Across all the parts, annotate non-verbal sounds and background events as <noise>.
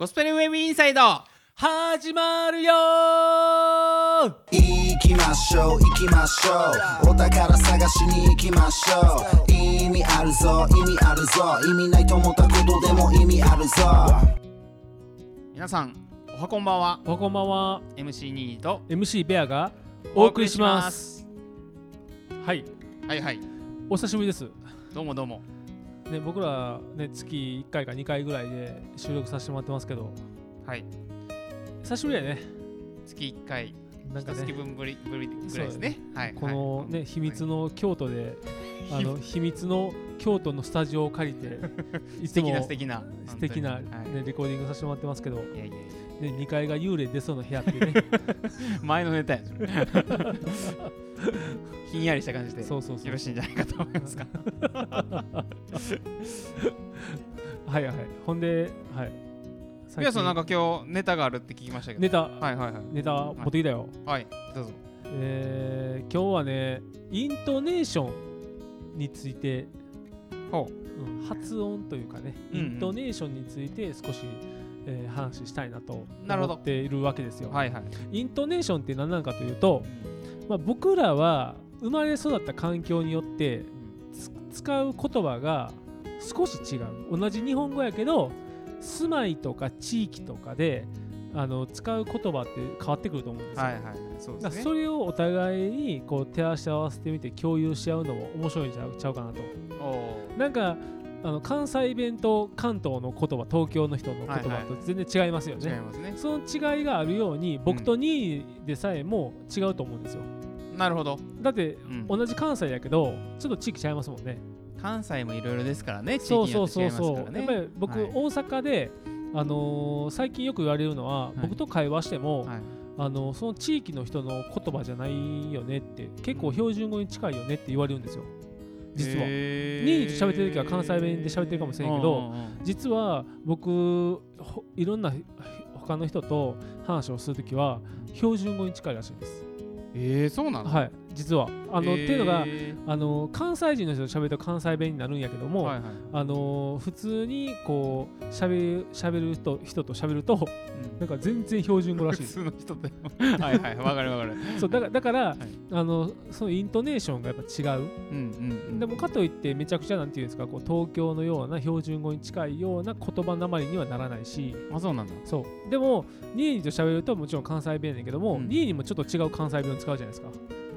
ゴスペルウェブインサイド。始まるよ。行きましょう行きましょう。お宝探しに行きましょう。意味あるぞ意味あるぞ。意味ないと思ったことでも意味あるぞ。皆さんおはこんばんは。おはこんばんは。MC ニーと。MC ベアがお送りします。はい。はいはい。お久しぶりです。どうもどうもね僕らね月1回か2回ぐらいで収録させてもらってますけど。はい。久しぶりやね。月1回。なんか一月ね分ぶりぶりぐらいですね。はい。このね、はい秘密の京都であの <laughs> 秘密の京都のスタジオを借りて <laughs> い素つも敵な素敵な。素敵な、本当に。ね、レコーディングさせてもらってますけど、ね、はいいやいや。い2階が幽霊出そうな部屋っていうね。や <laughs> 前のネタやそれ <laughs> ひんやりした感じでそうそうそうよろしいんじゃないかと思いますか。<laughs> はいはい。ほんではい。皆さんなんかか今日ネタがあるって聞きましたけど。ネタ。はいはいはい。ネタ持ってきたよ、はい。どうぞ。えー、今日はねイントネーションについて、ほう。ん発音というかね、うんうん。イントネーションについて少し、えー話したいなと思っているわけですよ。はいはい。イントネーションって何なのかというと、まあ、僕らは生まれ育った環境によってつ使う言葉が少し違う。同じ日本語やけど住まいとか地域とかであの使う言葉って変わってくると思うんですよ。はいはい。そそれをお互いにこう手足合わせてみて共有し合うのも面白いんちゃうちゃうかなと。なんかあの関西弁と関東の言葉東京の人の言葉はいと全然違いますよね。違いますねその違いがあるように僕と2位でさえも違うと思うんですよ。なるほどだってうん同じ関西やけどちょっと地域違いますもんね。関西もいろいろですからね地そう域によって違そうそうそう。いますからねやっぱり僕、はい大阪で、あのー最近よく言われるのは、い僕と会話しても、はいあのその地域の人の言葉じゃないよねって結構標準語に近いよねって言われるんですよ。実は。へーニーと喋ってる時は関西弁で喋ってるかもしれんけど実は僕ほいろんな他の人と話をするときは標準語に近いらしいんです。えー、そうなの？はい、実は。あの、っていうのがあの関西人の人と喋ると関西弁になるんやけども、はいはい。あの普通にこう喋る喋る人人と喋るとなんか全然標準語らしい。普です。通の人でもはいはいわかるわかる。<laughs> そうだからだから、い。あのそのイントネーションがやっぱ違う。うんうんうん。でもかといってめちゃくちゃなんていうんですかこう東京のような標準語に近いような言葉なまりにはならないし。あそうなんだ。そう。でもニーニーと喋るともちろん関西弁やけども、うん。ニーニーもちょっと違う関西弁を使うじゃないですか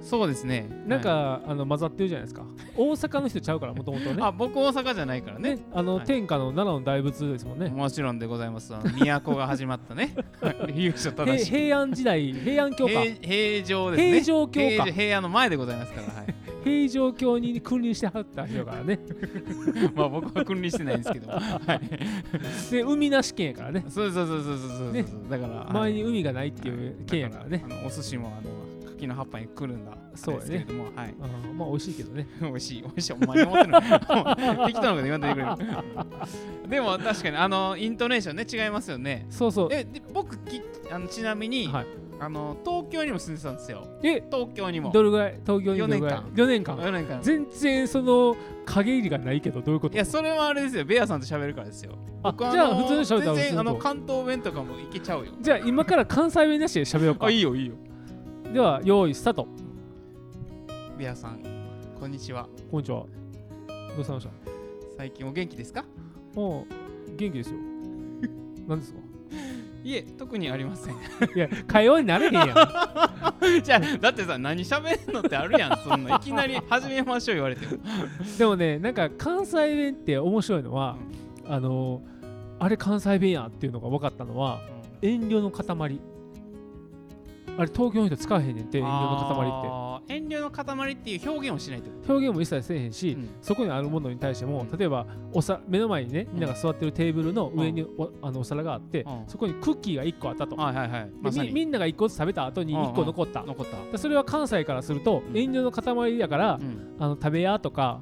そうですね。なんか、はあの混ざってるじゃないですか。大阪の人ちゃうからもともとね。いあ僕大阪じゃないからね。ねあの、はい。天下の奈良の大仏ですもんね。もちろんでございます。都が始まったね。<laughs> 優勝正平しい。平安時代平安京か。平平城ですね。平城京か。平平安の前でございますからはい。<laughs> 平城京に君臨してはった人からね。<laughs> まあ僕は君臨してないんですけど。はい。で海なし県やからね。そうそうそうそうそうそうそう、ね。だから周りに海がないっていう県やからね。だあのお寿司もあの柿の葉っぱにくるんだ。そうですけれども、はい。まあ美味しいけどね。<laughs> 美味しい。美味しい。お前に。思ってるもう適当なこと言わんといてくれる。<laughs> でも確かにあのイントネーションね違いますよね。そうそう。えで僕きあのちなみに、はい。あの東京にも住んでたんですよ。え？東京にも。どれぐらい？東京にどれぐらい？四年間。4年間。4年間。全然その影入りがないけどどういうこと？いやそれはあれですよ。ベアさんと喋るからですよ。あ僕じゃあの普通に喋ったら全然あの関東弁とかもいけちゃうよ。じゃあ今から関西弁なしで喋ろうか。あいいよいいよでは用意スタート。ベアさんこんにちは。こんにちは。どうさました？最近お元気ですか？もう元気ですよ。<laughs> 何ですか？いえ特にありません。いや会話になれへんやん。<laughs> じゃあだってさ何喋んのってあるやん。<laughs> そんないきなり始めましょう言われても。でもねなんか関西弁って面白いのは、あのあれ関西弁やっていうのが分かったのは遠慮の塊あれ東京の人使わへんねんって遠慮の塊って。遠慮の塊っていう表現をしないと？表現も一切せえへんし、うん。そこにあるものに対してもうん。例えばおさ目の前にねみんなが座ってるテーブルの上にお,、あのお皿があって、うん。そこにクッキーが1個あったと、はいはいはい。まみみんなが1個ずつ食べた後に1個残った、残った、でそれは関西からするとうん。遠慮の塊やから、うん、あの食べやとか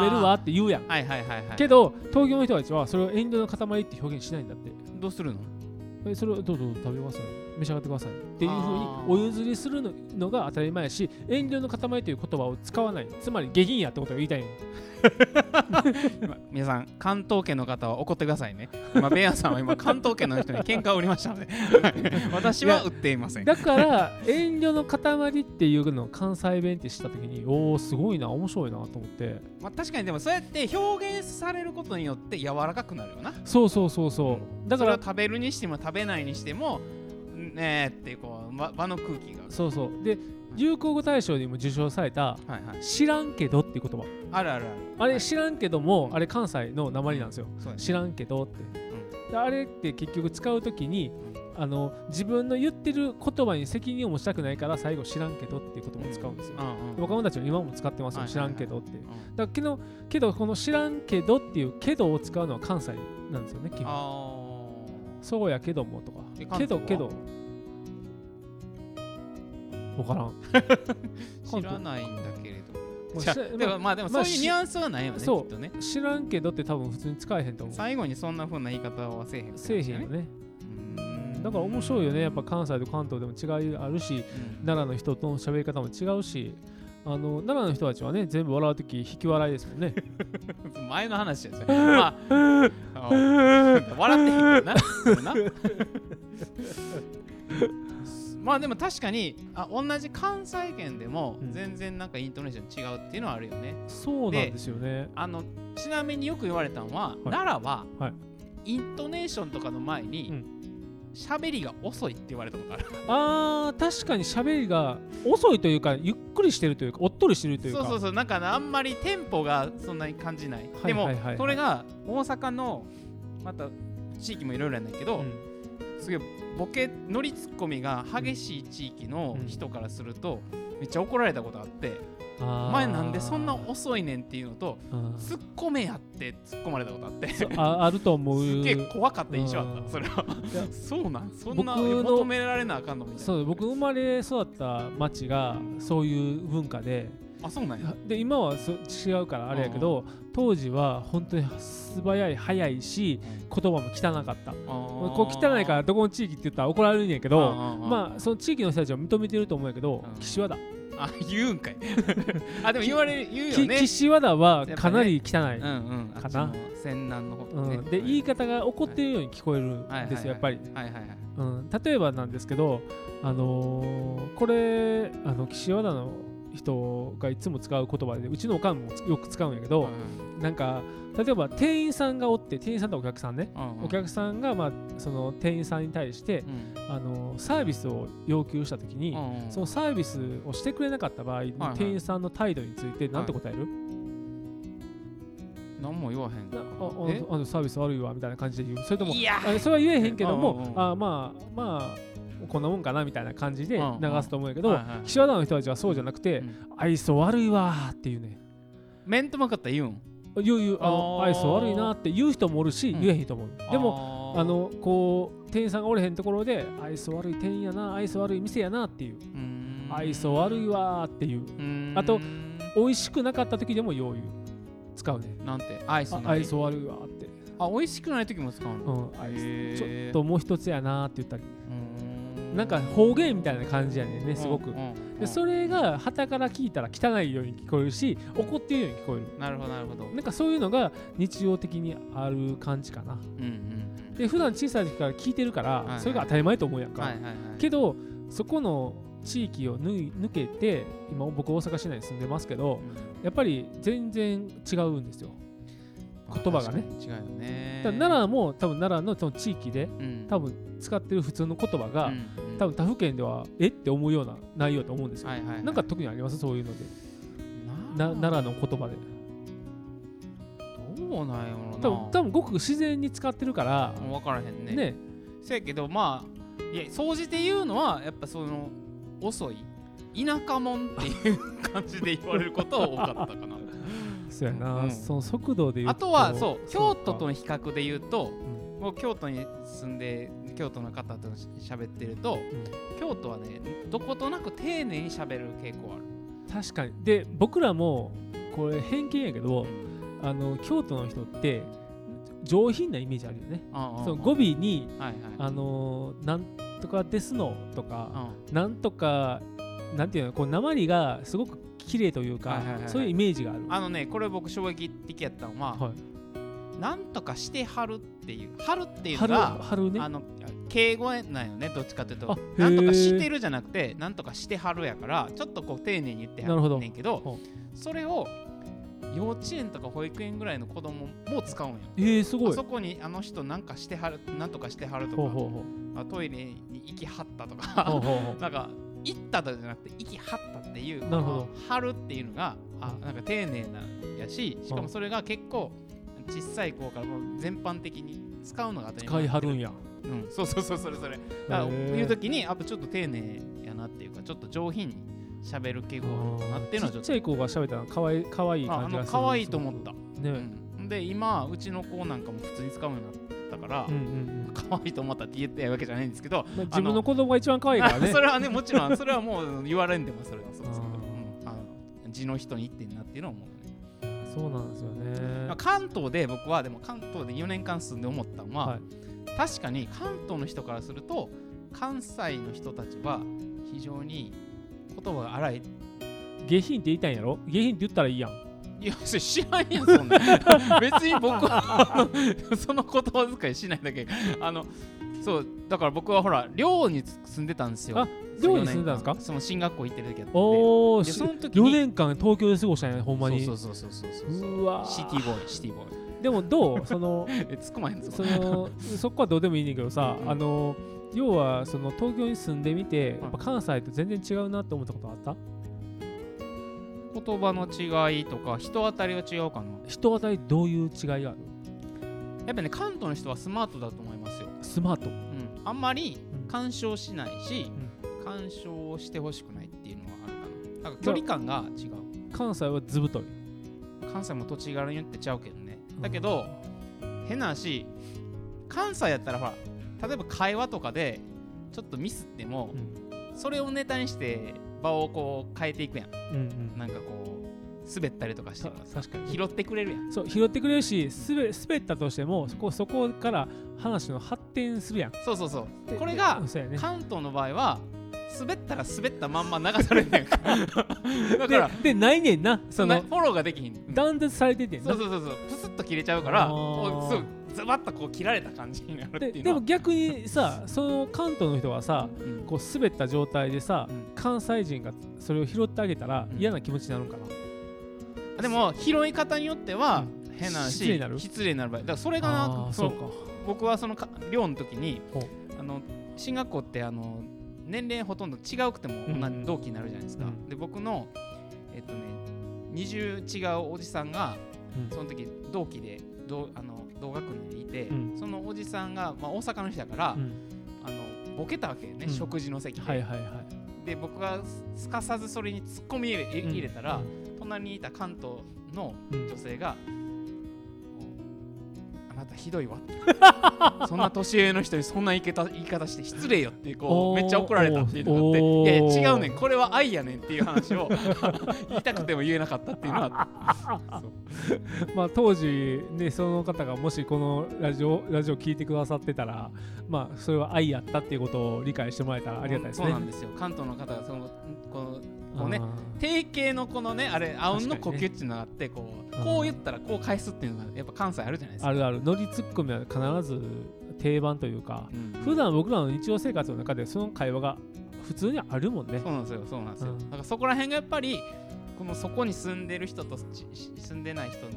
食べるわって言うやん。はいはいはいはい。けど東京の人たちはそれを遠慮の塊って表現しないんだって。どうするの？えそれをどうぞ食べてください召し上がってください。っていうふうにお譲りするのが当たり前やし遠慮の塊という言葉を使わない。つまり下品やってことが言いたいの今皆さん関東圏の方は怒ってくださいね。今ベアンさんは今関東圏の人に喧嘩を売りましたので。<laughs> はい私は売っていません。だから遠慮の塊っていうのを関西弁って知った時におおすごいな面白いなと思って。まあ、確かにでもそうやって表現されることによって柔らかくなるよな。そうそうそうそう。だから食べるにしても食べないにしてもねえってこう場場の空気が。そうそう。で流行語大賞にも受賞されたはいはい「知らんけど」っていう言葉。あるあるある。あれはい。知らんけどもあれ関西の鉛なんですよ。知らんけどって、であれって結局使う時にあの自分の言ってる言葉に責任を持ちたくないから最後知らんけどっていう言葉を使うんですよ。若者たちは今も使ってますよ、知らんけどって。だけど、けどこの知らんけどっていうけどを使うのは関西なんですよね、基本。あそうやけどもとかけど、けど。わからん。ー <laughs> 知らないんだけれどでもまあでもまあそういうニュアンスはないよね、そうきっとね知らんけどって多分普通に使えへんと思う。最後にそんな風な言い方はせえへんせえへんよね。だから面白いよね。やっぱ関西と関東でも違いあるし、うん奈良の人との喋り方も違うし、あの奈良の人たちはね、全部笑うとき引き笑いですもんね。<laughs> 前の話ですよ。まあ、あ <laughs> 笑ってへんからな。<laughs> まあでも確かにあ同じ関西圏でもうん全然なんかイントネーション違うっていうのはあるよね。そうなんですよね。あのちなみによく言われたのは、い奈良は、はいイントネーションとかの前にうん喋、りが遅いって言われたことある。あー、確かに喋りが遅いというか、ゆっくりしてるというか、おっとりしてるというか。そうそうそうなんかねあんまりテンポがそんなに感じない。でも、それが大阪のまた地域もいろいろやんだけど、うんすげえボケ乗りツッコミが激しい地域の人からすると、めっちゃ怒られたことがあって「あーお前なんでそんな遅いねん」っていうのとあ「突っ込めや」って突っ込まれたことあって。ああると思う。っげえ怖かった印象あっうん。たそれは。そうなん？そんな求められなあかんのみたいな。そう僕生まれ育った町がそういう文化で。あそうなんや。で今はそ違うからあれやけど当時は本当に素早い早いし言葉も汚かった。こう汚いからどこの地域って言ったら怒られるんやけどまあその地域の人たちは認めてると思うんやけどうん。岸和田あ言うんかい。<laughs> あでも言われる言うよきね岸和田はかなり汚いうんうん。あっちの西南の方。ねうん。で言い方が怒ってるように聞こえるんはいですよやっぱり。はいはいはい。うん、例えばなんですけど、あのーこれあの岸和田の人がいつも使う言葉でうちのおかんもよく使うんやけど、なんか例えば店員さんがおって店員さんとお客さんね、うんうん。お客さんが、まあ、その店員さんに対してう、ん。あのーサービスを要求した時に、うんうん。そのサービスをしてくれなかった場合、はい店員さんの態度について何て答える、何も言わへんな。あえ？ああのサービス悪いわみたいな感じで言う。それともいや。あそれは言えへんけども、うんうんうん。あまあまあこんなもんかなみたいな感じでうんうん。流すと思うんやけど、岸和田の人たちはそうじゃなくて、うん。愛想悪いわーっていうね。面と向かったら言うん？言う言うあの愛想悪いなって言う人もおるし、うん。言えへん人もおる。でももあのこう店員さんがおれへんところで愛想悪い店員やな愛想悪い店やなっていう。愛想悪いわーっていう。あと美味しくなかった時でもよう言う。使うね。なんて？愛想愛想悪いわーって、あ美味しくない時も使ううのん、愛想。へー。ちょっともう一つやなーって言ったりなんか方言みたいな感じやねんねすごく。うんうん。でそれが旗から聞いたら汚いように聞こえるし怒ってるように聞こえる。なるほどなるほど。なんかそういうのが日常的にある感じかな。うんうんで普段小さい時から聞いてるから、いはい。それが当たり前と思うやんか、はいはいはい。けどそこの地域を抜い抜けて今僕大阪市内に住んでますけどやっぱり全然違うんですよ。うん言葉がね。違うよね。奈良も多分奈良のその地域でうん。多分使ってる普通の言葉が、うんうん。多分他府県ではえって思うような内容だと思うんですよ、はいはいはい。なんか特にあります？そういうので。奈良。の言葉で。どうなんやろな。多分多分ごく自然に使ってるから分からへんね。ね。せやけどまあいや総じて言うのはやっぱその遅い田舎もんっていう感じで言われることは多かったかなそうやな、うん。その速度で言うあとはそう京都とのの、比較で言うとうん。もう京都に住んで京都の方とし喋ってると、京都はねどことなく丁寧に喋る傾向ある。確かに。で僕らもこれ偏見やけどあの京都の人って上品なイメージあるよね。その語尾にはいはい。あのーなんとかですのとかうん。なんとかなんていうのこう鉛がすごく綺麗というか、はいはいはいはい。そういうイメージがある。あのねこれ僕衝撃的やったのは、はい。なんとかしてはるっていうはるっていうの春が春ね。あの敬語なんよねどっちかというと。あなんとかしてるじゃなくてなんとかしてはるやからちょっとこう丁寧に言ってはなるほどんねんけどほそれを幼稚園とか保育園ぐらいの子供も使うんよ。えー、すごい。あそこにあの人なんかしてはるなんとかしてはるとかトイレに行きはったとか <laughs> なんか行ったとかじゃなくて行きはったっていうはるっていうのがあなんか丁寧なんやししかもそれが結構小さい子からもう全般的に使うのが当たり前使いはるんや。うん、そうそうそうそれそれ。だからへー言う時にやっぱちょっと丁寧やなっていうかちょっと上品に喋る敬語なのかなっていうのはちょっちっちゃい子が喋ったらかわいかわいい感じがするの可愛いと思った、ね。うん、で今うちの子なんかも普通に使うようになったから、うんうんうん。可愛いと思ったって言ってやるわけじゃないんですけど、まあ自分の子供が一番可愛いからね。<laughs> それはねもちろん <laughs> それはもう言われんでもそれはそうですけど、あうん、あの地の人に言ってんなっていうのは思うね、そうなんですよね。まあ、関東で僕はでも関東で4年間住んで思ったのは、はい。確かに関東の人からすると関西の人たちは非常に言葉が荒い。下品って言いたいんやろ？下品って言ったらいいやんいや知らんやんそんな。<laughs> 別に僕はその言葉遣いしないだけ。あのそうだから僕はほら寮に住んでたんですよ。あ寮に住んでたんですか？その進学校行ってる時やったんで。おおでその時に4年間東京で過ごしたんやほんまに。そうそうそうそうそうそう。うわー。シティボーイシティボーイ。でもどう？その <laughs> え突っ込まへんぞ。そのそこはどうでもいいねんけどさ、うんあの要はその東京に住んでみて、いやっぱ関西と全然違うなって思ったことあった？言葉の違いとか人当たりは違うかな。人当たりどういう違いがある？やっぱね関東の人はスマートだと思いますよ、スマート？うん、あんまりうん。干渉しないし、干渉をしてほしくないっていうのはあるかな。なんか距離感が違う。関西は図太い。関西も土地柄によってちゃうけどね。だけど、変な話関西やったらほら例えば会話とかでちょっとミスっても、それをネタにして場をこう変えていくやん。うんうん。なんかこう滑ったりとかして。確かに。拾ってくれるやん。そう拾ってくれるしすべ滑ったとしてもそこそこから話の発展するやん。そうそうそう。でこれが関東の場合は滑ったら滑ったまんま流されるやん。<laughs> かだからででないねんな。そのフォローができひん、うん。断絶されててんな。そうそうそうそう。プスッと切れちゃうからあー。こうズバッとこう切られた感じになるっていうででも逆にさその関東の人はさうん。こう滑った状態でさ、うん。関西人がそれを拾ってあげたらうん。嫌な気持ちになるんかな、あでも拾い方によっては変な話失礼になる？失礼になる場合。だからそれがあなーそうか。僕はそのか寮の時にあの進学校ってあの年齢ほとんど違うくてもうん。同じ同期になるじゃないですか、うん。で僕のえっとね20違うおじさんがうん。その時同期で同あの同学年でいて、うん。そのおじさんが、まあ、大阪の人だから、うん。あのボケたわけよね、うん。食事の席で、はいはいはい。で僕がすかさずそれに突っ込み入れ入れたら、隣にいた関東のうん。女性が、あなたひどいわ。<laughs> そんな年上の人にそんな言い方言い方して失礼よってこうめっちゃ怒られたっていうのがあっていや違うねん。これは愛やねんっていう話を <laughs> 言いたくても言えなかったっていうのは <laughs> まあ当時ねその方がもしこのラジオラジオ聞いてくださってたらまあそれは愛やったっていうことを理解してもらえたらありがたいですね。そうなんですよ。関東の方がそのこのこうねあ定型のこのねあれあうんの呼吸っていうのがあってこうこう言ったらこう返すっていうのがやっぱ関西あるじゃないですか。ーあるある。ノリツッコミは必ず定番というかうん普段僕らの日常生活の中でその会話が普通にあるもんね。そうなんですよそうなんですよ、うん。だからそこら辺がやっぱりこのそこに住んでる人とち住んでない人は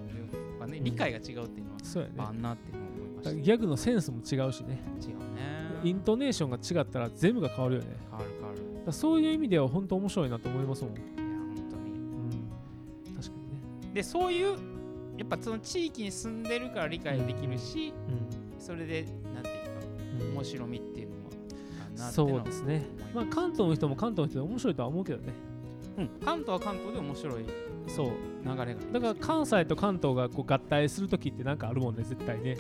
ねうん理解が違うっていうのはそうやね。あんなっていうのを思いました、ギャグのセンスも違うしね。違うね。イントネーションが違ったら全部が変わるよね。変わるだそういう意味では本当面白いなと思いますもん、いや本当に。うん、確かにね、でそういうやっぱその地域に住んでるから理解できるし、それでなんていうかうん。面白みっていうのもあるなってそいうですね。まあ関東の人も関東の人で面白いとは思うけどね。うん、関東は関東で面白いそう。流れがだから関西と関東がこう合体するときってなんかあるもんね絶対ね。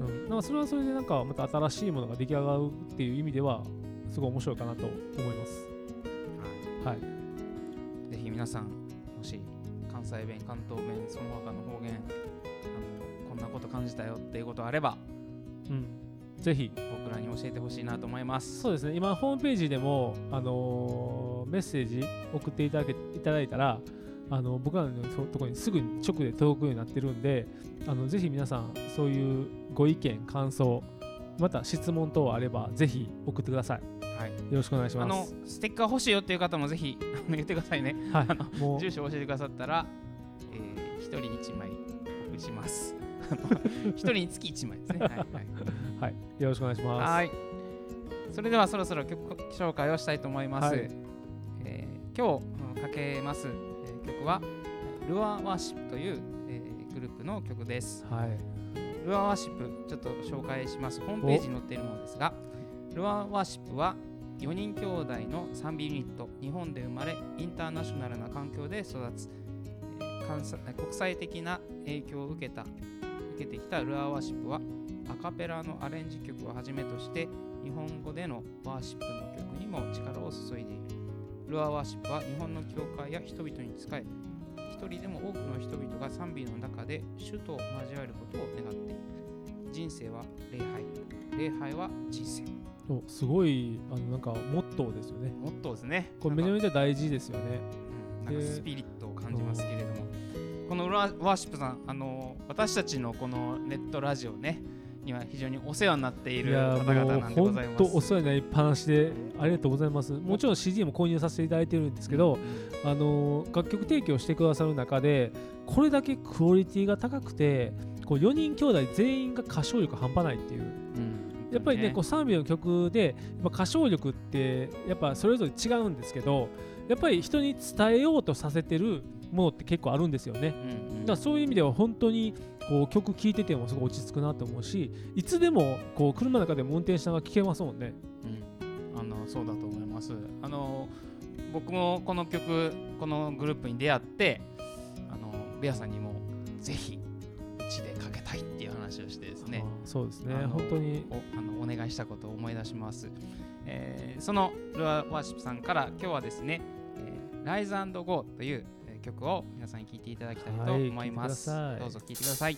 うん。なんかそれはそれでなんかまた新しいものが出来上がるっていう意味ではすごい面白いかなと思います。はい。ぜひ皆さんもし関西弁関東弁その他の方言あのこんなこと感じたよっていうことあればうん。ぜひ。僕らに教えてほしいなと思います。そうですね。今ホームページでも、あのーメッセージ送っていただけいただいたらあの僕らのところにすぐ直で届くようになってるんであのぜひ皆さんそういうご意見感想また質問等あればぜひ送ってください。はい、よろしくお願いします。あのステッカー欲しいよっていう方もぜひ <laughs> 言ってくださいね。はい、あのもう住所教えてくださったら、えー、一人一枚お送りします。<laughs> 一人につき一枚ですね。はい、はい、はい、よろしくお願いします。はい。それではそろそろ曲紹介をしたいと思います。はい、えー、今日かけます、えー、曲はルアーワーシップという、えー、グループの曲です。はい。ルアーワーシップちょっと紹介します。ホームページに載っているものですが、ルアーワーシップは4人兄弟の賛美ユニット日本で生まれインターナショナルな環境で育つ、国際的な影響を受けた受けてきたルアーワーシップはアカペラのアレンジ曲をはじめとして日本語でのワーシップの曲にも力を注いでいる。ルアーワーシップは日本の教会や人々に仕え一人でも多くの人々が賛美の中で主と交わることを願っている。人生は礼拝。礼拝は人生。すごいあのなんかモットーですよねモットーですねこれめちゃめちゃ大事ですよね、うん、なんかスピリットを感じますけれどもこのワーシップさんあの私たちのこのネットラジオねには非常にお世話になっている方々なんでございます。本当お世話になりっぱなしでありがとうございます。もちろん CD も購入させていただいてるんですけど、うん、あの楽曲提供してくださる中でこれだけクオリティが高くてこう4人兄弟全員が歌唱力半端ないっていう。うんやっぱりね、こう賛美の曲でやっぱ歌唱力ってやっぱそれぞれ違うんですけどやっぱり人に伝えようとさせてるものって結構あるんですよね。うんうん、だからそういう意味では本当にこう曲聴いててもすごい落ち着くなと思うしいつでもこう車の中でも運転しながら聴けますもんね。うん、あのそうだと思いますあの僕もこの曲このグループに出会ってあのベアさんにもぜひうちでかけたいっていう話をしてね。そうですね。本当に。おあのお願いしたことを思い出します、えー、そのルアーワーシップさんから今日はですね「えー、Rise and Go」という曲を皆さんに聴いていただきたいと思います、はい、どうぞ聴いてください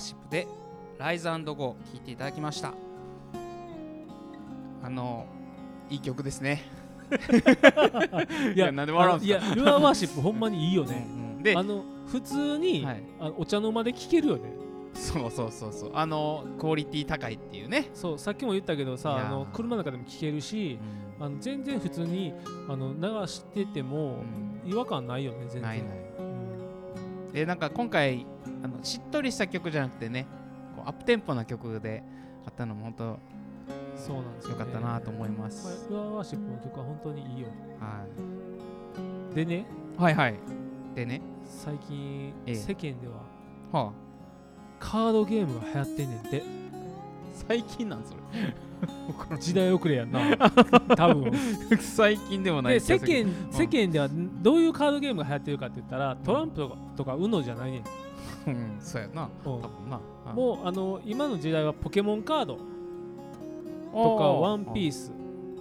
ーシップでライズゴー聴いていただきました。あのいい曲ですね。いやいやなんで笑うんいやルアーワーシップほんまにいいよね。うん。であの普通に、はい。あのお茶の間で聴けるよね。そうそうそうそう。あのクオリティ高いっていうね、そうさっきも言ったけどさあの車の中でも聴けるしあの全然普通にあの流してても違和感ないよね全然。ないない。うん。でなんか今回あのしっとりした曲じゃなくてねこうアップテンポな曲であったのも本当そうなんですよ、ね、よかったなと思います、ルアーワーシップの曲は本当にいいよはでね。い、はいはい。でね。最近、ええ。世間でははあ。カードゲームが流行ってんねんて。最近なんそれ。<laughs> 時代遅れやんな。<laughs> 多分。最近でもない。で世間世間ではどういうカードゲームが流行ってるかって言ったらトランプとかとか UNO じゃないねん、うんそうやな。うん。多分な。もうあの今の時代はポケモンカード。うとかワンピース。ス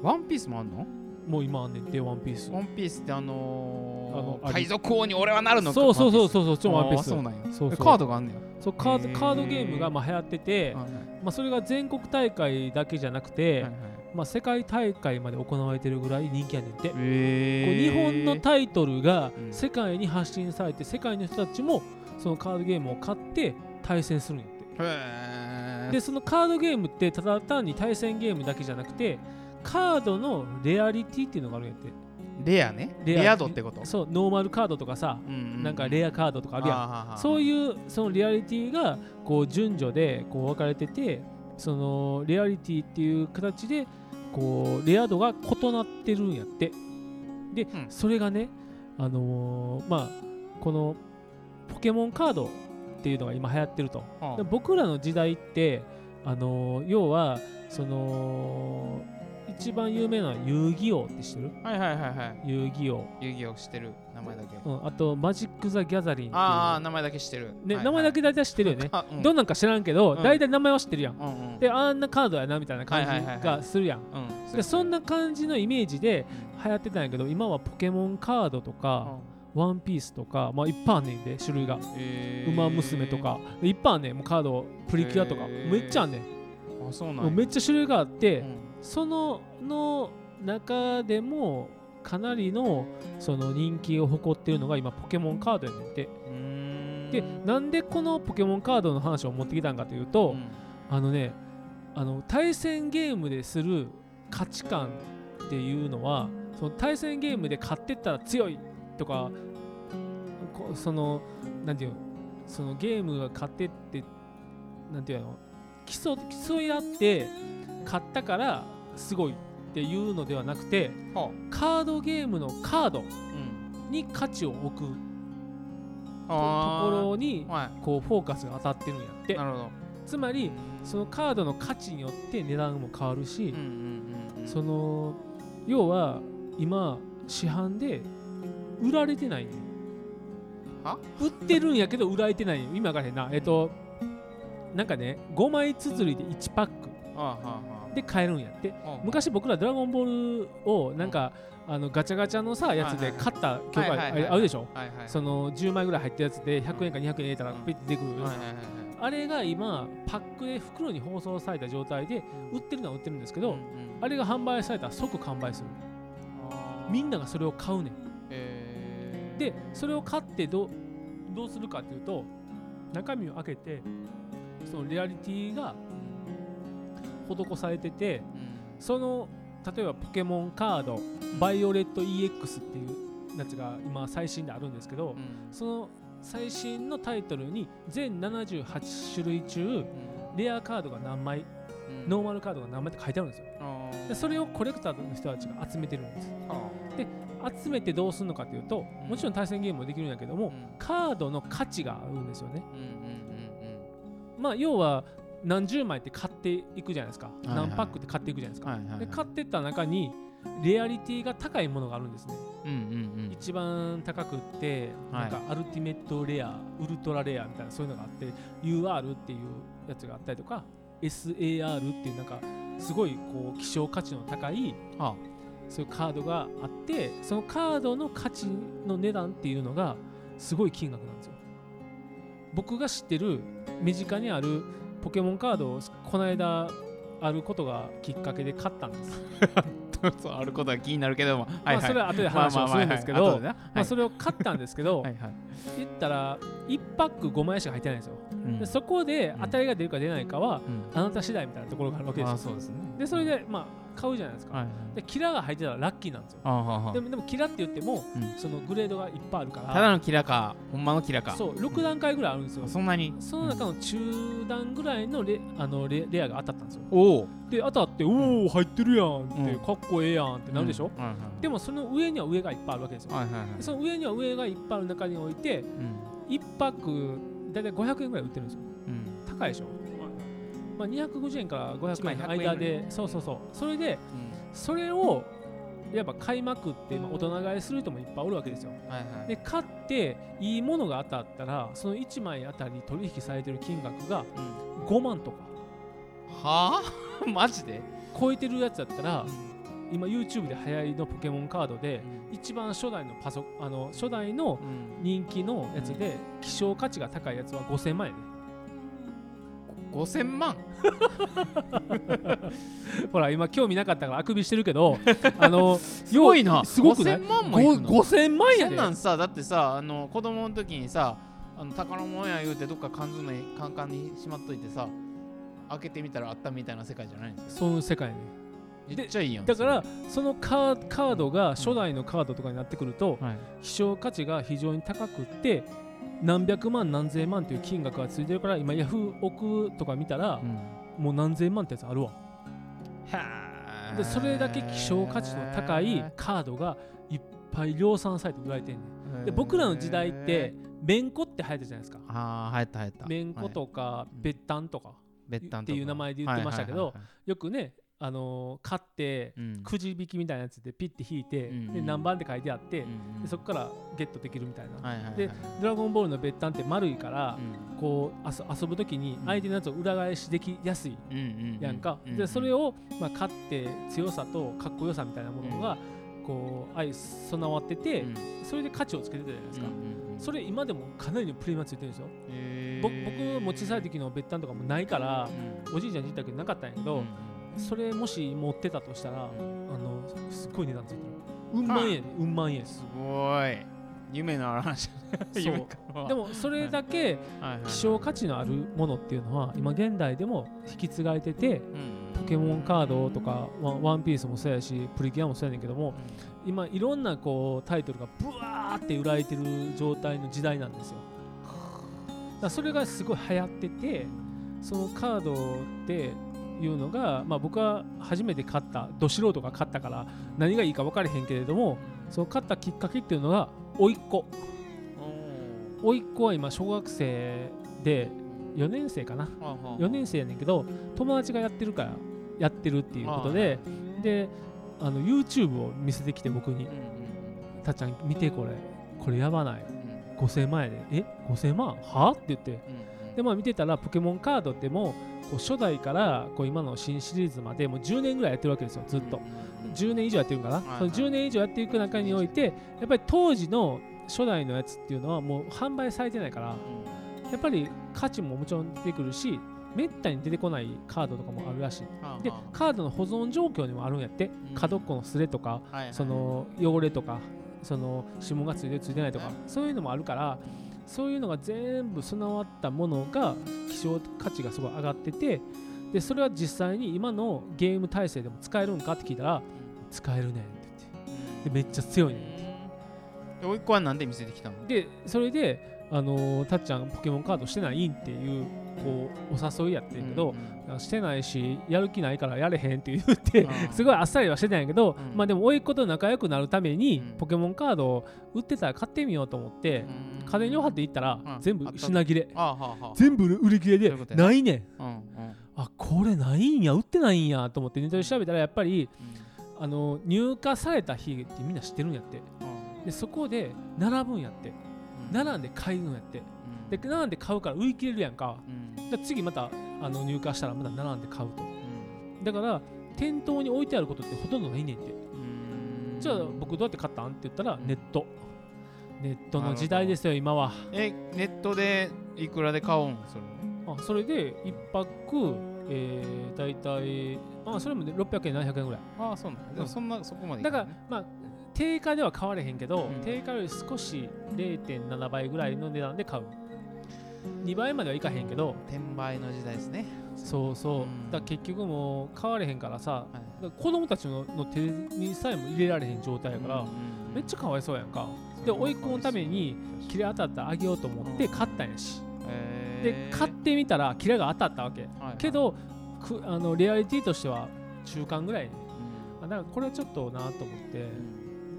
ワンピースもあんの？もう今あんねんてワンピース。ワンピースってあのー、あの海賊王に俺はなるのか？そうそうそううそうそうちょワンピース。そうなんや。そうそう。えカードがあんねや？そうカードカードゲームがまあ流行ってて、はいまあ、それが全国大会だけじゃなくて、はいはい。まあ、世界大会まで行われてるぐらい人気やねんて、こうへ日本のタイトルがうん。世界に発信されて世界の人たちもそのカードゲームを買って対戦するんやって。へでそのカードゲームってただ単に対戦ゲームだけじゃなくてカードのレアリティっていうのがあるんやって。レアね。レア度ってこと？そうノーマルカードとかさ、なんかレアアカードとかあるやん。そうういうそのリアリティがこう順序でこう分かれててそのリアリティっていう形でこうレア度が異なってるんやって。で、ん。それがねあのーまあこのポケモンカードっていうのが今流行ってると。で僕らの時代ってあのー要はその一番有名な遊戯王って知ってる？はいはいはいはい。遊戯王、遊戯王知ってる。名前だけ。うん、あとマジック・ザ・ギャザリンああ名前だけ知ってる。ねはい名前だけ大体知ってるよね。あ <laughs> うん。どんなんか知らんけど、うん。大体名前は知ってるやん。うんうんで、あんなカードやなみたいな感はいはいはいはい。じがするやん。うんで、そんな感じのイメージで流行ってたんやけど、今はポケモンカードとか、ワンピースとか、まあいっぱいあんねんで、種類が。ウマ娘とか、でいっぱいあんねん、もうカード、プリキュアとか、へー。めっちゃあんね。ん。あそうなんめっちゃ種類があって、うん。そのの中でも、かなりのその人気を誇ってるのが今ポケモンカードやねんて。で、なんでこのポケモンカードの話を持ってきたんかというと、うん。あのねあの対戦ゲームでする価値観っていうのはその対戦ゲームで勝ってったら強いとかこそのなんていうのそのゲームが勝ってってなんていうの競競い合って勝ったからすごいっていうのではなくてはカードゲームのカードあうん。に価値を置くとあー。ころにはこうフォーカスが当たってるんやって。いなるほど。つまりそのカードの価値によって値段も変わるしうん、うんうんうん。その要は今市販で売られてないね。は？売ってるんやけど売られてない。ね今からへんな。えっとなんかね5枚綴りで1パック。で買えるんやって。あ昔僕らドラゴンボールをなんか、あのガチャガチャのさやつで買った記憶あるでしょ？はいはい。その10枚ぐらい入ったやつで100円か200円入れたらうんピッて出てくる、あれが今パックで袋に包装された状態で売ってるのは売ってるんですけど、うんうん。あれが販売されたら即完売する。みんながそれを買うねん。えーでそれを買ってどうどうするかっていうと中身を開けてそのリアリティが施されててうん。その例えばポケモンカードバイオレット EX っていうやつが今最新であるんですけどうん。その最新のタイトルに全78種類中うん。レアカードが何枚うん。ノーマルカードが何枚って書いてあるんですよ。でそれをコレクターの人たちが集めてるんです。あ集めてどうするのかというともちろん対戦ゲームもできるんだけどもカードの価値があるんですよね。まあ要は何十枚って買っていくじゃないですか、何パックって買っていくじゃないですか、で買ってった中にレアリティが高いものがあるんですね、一番高くってはい。なんかアルティメットレア、ウルトラレアみたいなそういうのがあって UR っていうやつがあったりとか SAR っていうなんかすごいこう希少価値の高いあそういうカードがあってそのカードの価値の値段っていうのがすごい金額なんですよ。僕が知ってる身近にあるポケモンカードをこの間あることがきっかけで買ったんです。<laughs> そうあることが気になるけども、まあそれは後で話をするんですけど、それを買ったんですけど、はいはい。言ったら1パック5枚しか入ってないんですよ。うん。でそこで当たりが出るか出ないかはうん。あなた次第みたいなところがあるわけですよ。あそうですね。でそれでまあ買うじゃないですか。はいはい。でキラが入ってたらラッキーなんですよ。でもでもキラって言っても、うん。そのグレードがいっぱいあるから。ただのキラかほんまのキラか。そう6段階ぐらいあるんですよ。そんなに？その中の中段ぐらいのレあのレレアが当たったんですよ。おおで当たって、おお入ってるやんって、うん。かっこええやんってなるでしょ、はいはいでもその上には上がいっぱいあるわけですよ。はいはいはい。でその上には上がいっぱいある中においてうん。1パック大体500円ぐらい売ってるんですよ。うん。高いでしょ、まあ、250円から500円の一枚100円間でそうそうそう。それでそれをやっぱ買いまくって、まあ、大人買いする人もいっぱいおるわけですよ。はいはい。で買っていいものが当たったらその1枚あたり取引されてる金額がうん。5万とか。はあ？<laughs> マジで？超えてるやつだったら今 YouTube で流行りのポケモンカードで一番初代のパソあの初代のうん。人気のやつで希少価値が高いやつは5000万円。ね5000万。<laughs> ほら今興味なかったからあくびしてるけど <laughs> あのすごいな。すごくない？5000万もいくの？ご5000万やそで。んなんさだってさあの子供の時にさあの宝物や言うてどっか缶詰カンカンにしまっといてさ開けてみたらあったみたいな世界じゃないんですよそういう世界ね。めっちゃいいやんだからそのカーカードが初代のカードとかになってくるとはい。希少価値が非常に高くって何百万何千万という金額がついてるから今ヤフー奥とか見たらもう何千万ってやつあるわ。はでそれだけ希少価値の高いカードがいっぱい量産されて売られてんねん。で僕らの時代ってめんこって流行ったじゃないですか。ああ流行った流行った。めんことかうん。べったんとか。っていう名前で言ってましたけどよくねあのー買ってうん。くじ引きみたいなやつでピッて引いてうん。で何番って書いてあってうん。でそこからゲットできるみたいな。でドラゴンボールのべったんって丸いからうん。こう遊遊ぶ時に相手のやつを裏返しできやすいやんか、うんでそれを、まあ、勝って強さとかっこよさみたいなものが、こう相備わってて、うん。それで価値をつけてたじゃないですか、それ今でもかなりのプレミアついてるんですよ、僕持ち去る時のべったんとかもないからうんおじいちゃんに言ったけどなかったんやけど、うんそれもし持ってたとしたら、うん。あのすっごい値段ついてる。うん万円うん万円す。ごい。夢のある話そう。でもそれだけ希少価値のあるものっていうのは今現代でも引き継がれててうん。ポケモンカードとかワンワンピースもそうやしプリキュアもそうやねんけども今いろんなこうタイトルがブワーって売られてる状態の時代なんですよ。だそれがすごい流行っててそのカードっていうのが、まあ、僕は初めて買ったど素人が買ったから何がいいか分からへんけれどもその買ったきっかけっていうのが甥っ子。甥っ子は今小学生で4年生かな。4年生やねんけど友達がやってるからやってるっていうことでであの YouTube を見せてきて僕に「たっちゃん見てこれ。これやばない。5000万円で。え？5000万？は?」って言って。でまあ見てたらポケモンカードってもうこう初代からこう今の新シリーズまでもう10年ぐらいやってるわけですよずっと。10年以上やってるんかな、はいはい。その10年以上やっていく中においてやっぱり当時の初代のやつっていうのはもう販売されてないからやっぱり価値ももちろん出てくるしめったに出てこないカードとかもあるらしい。でカードの保存状況にもあるんやって。うん。角っこのすれとかその汚れとかその指紋がついてるついてないとかそういうのもあるからそういうのが全部備わったものが希少価値がすごい上がっててでそれは実際に今のゲーム体制でも使えるんかって聞いたら使えるねんって言って。でめっちゃ強いねんでおいっ子はなんで見せてきたの？でそれであのーたっちゃんポケモンカードしてないんっていうこうお誘いやってんけど、してないしやる気ないからやれへんって言ってうん <laughs> すごいあっさりはしてたんやけど、うん。まあでも甥っ子と仲良くなるためにうん。ポケモンカードを売ってたら買ってみようと思って家電量販店行ったらうん。全部品切れ。あはあはあ全部売り切れでな。いねん。うんうん。あこれないんや売ってないんやと思ってネットで調べたらやっぱりあの入荷された日ってみんな知ってるんやって。でそこで並ぶんやって。並んで買うんやってで並んで買うから売り切れるやんか。で次またあの入荷したらまた並んで買うと。だから店頭に置いてあることってほとんどないねんってじゃあ僕どうやって買ったんって言ったらネット。ネットの時代ですよ今は。えネットでいくらで買うん？それ。あそれで1泊えー、大体あそれもね600円700円ぐらい。ああそうなんだでもそんなそこまでいだからまあ定価では買われへんけど、うん。定価より少し0.7倍ぐらいの値段で買う2倍まではいかへんけど転売の時代ですね。そうそう、うん。だ結局もう買われへんからさはい。ら子供たちのの手にさえも入れられへん状態やから、めっちゃかわいそうやんか。で甥っ子のためにキレ当たってあげようと思って買ったんやし、で買ってみたらキレが当たったわけ。け、どくあのリアリティとしては中間ぐらいね。あだからこれはちょっとなと思って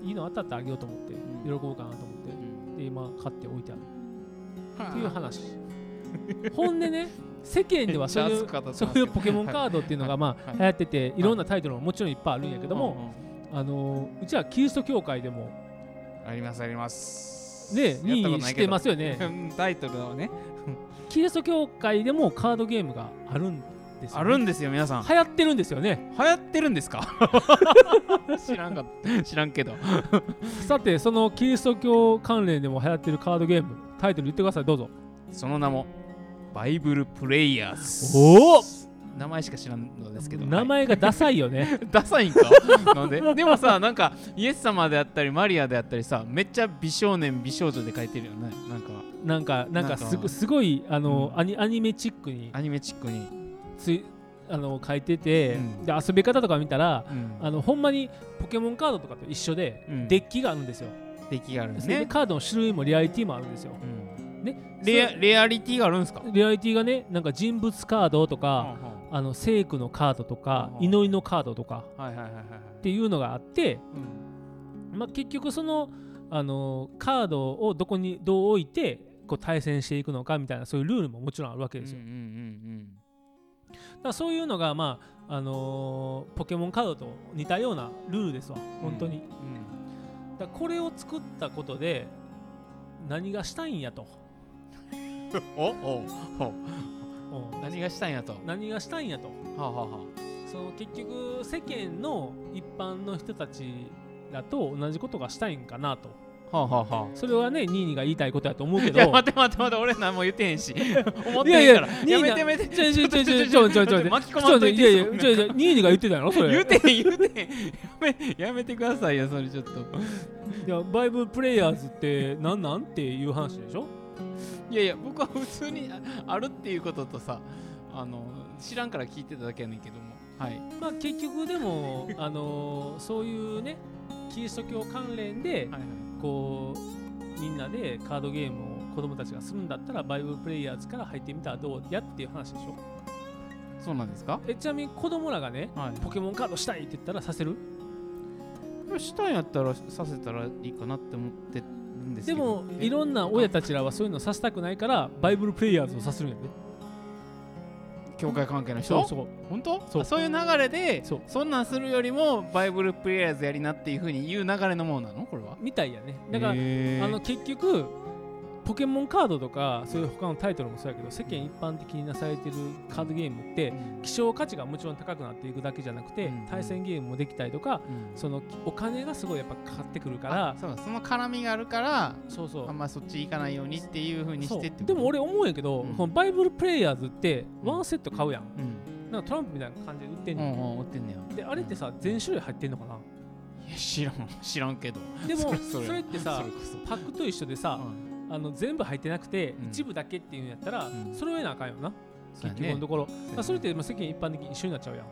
いいの当たってあげようと思って喜ぼうかなと思ってで今買って置いてある。っていう話ほんでね世間ではそういう <laughs> そういうポケモンカードっていうのがまあはい。流行ってていろんなタイトルももちろんいっぱいあるんやけども、あのうちはキリスト教会でもありますあります。ねやったこと2位してますよね。う <laughs> んタイトルをね。<laughs> キリスト教会でもカードゲームがあるんですよ、ね、あるんですよ皆さん。流行ってるんですよね。流行ってるんですか？知らんか知らんけど。さてそのキリスト教関連でも流行ってるカードゲームタイトル言ってくださいどうぞ。その名もバイブルプレイヤーズおお。名前しか知らんのですけど。名前がダサいよね。<laughs> ダサいんか？なんで？<laughs> でもさなんかイエス様であったりマリアであったりさめっちゃ美少年美少女で書いてるよね。なんか。なんかなんかすすごいあの、うん。アニアニメチックに。アニメチックに、ついあの書いてて、うん。で遊び方とか見たらうん。あのほんまにポケモンカードとかと一緒で、うん。デッキがあるんですよ、出来があるんですね、カードの種類もリアリティもあるんですよ。うんねレアレアリティがあるんですか？リアリティがねなんか人物カードとか、あの聖句のカードとか、うん祈りのカードとかはいはいっていうのがあって、まあ、結局そのあのカードをどこにどう置いてこう対戦していくのかみたいなそういうルールももちろんあるわけですよ。うんうんうんだからそういうのが、まああのーポケモンカードと似たようなルールですわ。本当に。うん。だからこれを作ったことで何がしたいんやと。おおお何がしたんやと何がしたんやと、はあはあ、その結局世間の一般の人たちだと同じことがしたいんかなとはあははあ、それはね、ニーニーが言いたいことやと思うけど。いや、待て待て待て、俺何も言ってへんし。思ってへんから。いやいや、やめてやめて。ちょちょちょちょちょちょちょ。巻き込まんといて。いやいや、ちょちょ、ニーニーが言ってたの、それ。言うてへん、言うてへん。やめ、やめてくださいよ、それちょっと。いや、バイブプレイヤーズってなんなんっていう話でしょいやいや <laughs> 僕は普通にあ <laughs> あるっていうこととさあの知らんから聞いてただけやねんけども。はい。まあ結局でも <laughs> あのーそういうねキリスト教関連ではいはい。こうみんなでカードゲームを子供たちがするんだったらバイブルプレイヤーズから入ってみたらどうやっていう話でしょ？そうなんですか？えちなみに子供らがねはい。ポケモンカードしたいって言ったらさせる？したんやったらさせたらいいかなって思ってるんででど。もいろんな親たちらはそういうのさせたくないからバイブルプレイヤーズをさせるんやで。教会関係の人？そうそう。本当？そう。あそういう流れでそう。そんなんするよりもバイブルプレイヤーズやりなっていうふうに言う流れのものなの？これは。みたいやね。だからあの結局ポケモンカードとかそういう他のタイトルもそうやけど世間一般的になされてるカードゲームって希少価値がもちろん高くなっていくだけじゃなくて、うん。対戦ゲームもできたりとかうん。そのお金がすごいやっぱかかってくるからあそうその絡みがあるからそうそう。あんまそっち行かないようにっていうふうにしてでも俺思うんやけど、うん。このバイブルプレイヤーズってワンセット買うやん、うん。なんかトランプみたいな感じで売ってんうん売ってんねや。であれってさ全種類入ってんのかな？知らん知らんけど。でもそれってさパックと一緒でさ、うんあの全部入ってなくて、うん。一部だけっていうんやったら、うん。それをやなあかんよな。結局のところ、まあそれってまあ世間一般的に一緒になっちゃうやん。う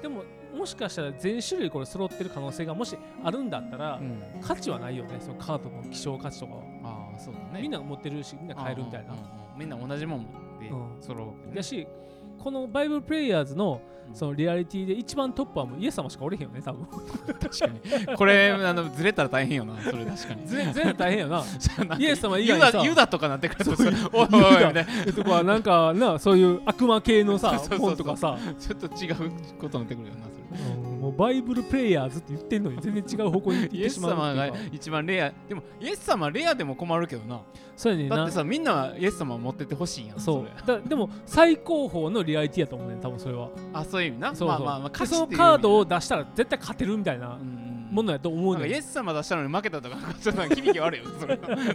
でももしかしたら全種類これ揃ってる可能性がもしあるんだったら、価値はないよね。そのカードの希少価値とかは、ああそうだね。みんなが持ってるしみんな買えるみたいな、みんな同じもんでうん。揃うだしこのバイブルプレイヤーズのうん。そのリアリティで一番トップはもうイエス様しかおれへんよね多分。<laughs> 確かに。これあのずれたら大変よなそれ確かに。全然大変よな。<laughs> イエス様以ユ外にさダユダとかなってくるとおいおいユおいダみたいなえとかなんかなそういう悪魔系のさ本とかさ。ちょっと違うことになってくるよなそれ。うんもうバイブルプレイヤーズって言ってんのに全然違う方向に行っイエスてしまう様がっていうか。一番レアでもイエス様レアでも困るけどな。そうやねだってさみんなはイエス様持ってってほしいやんそう。れ。だでも最高峰のリアリティやと思うねん多分それは。あそういう意味な。そうそう。まあまあまあでそのカードを出したら絶対勝てるみたいなうんものやと思うねん。エス様出したのに負けたとかちょっと響き悪いよそれ。は確か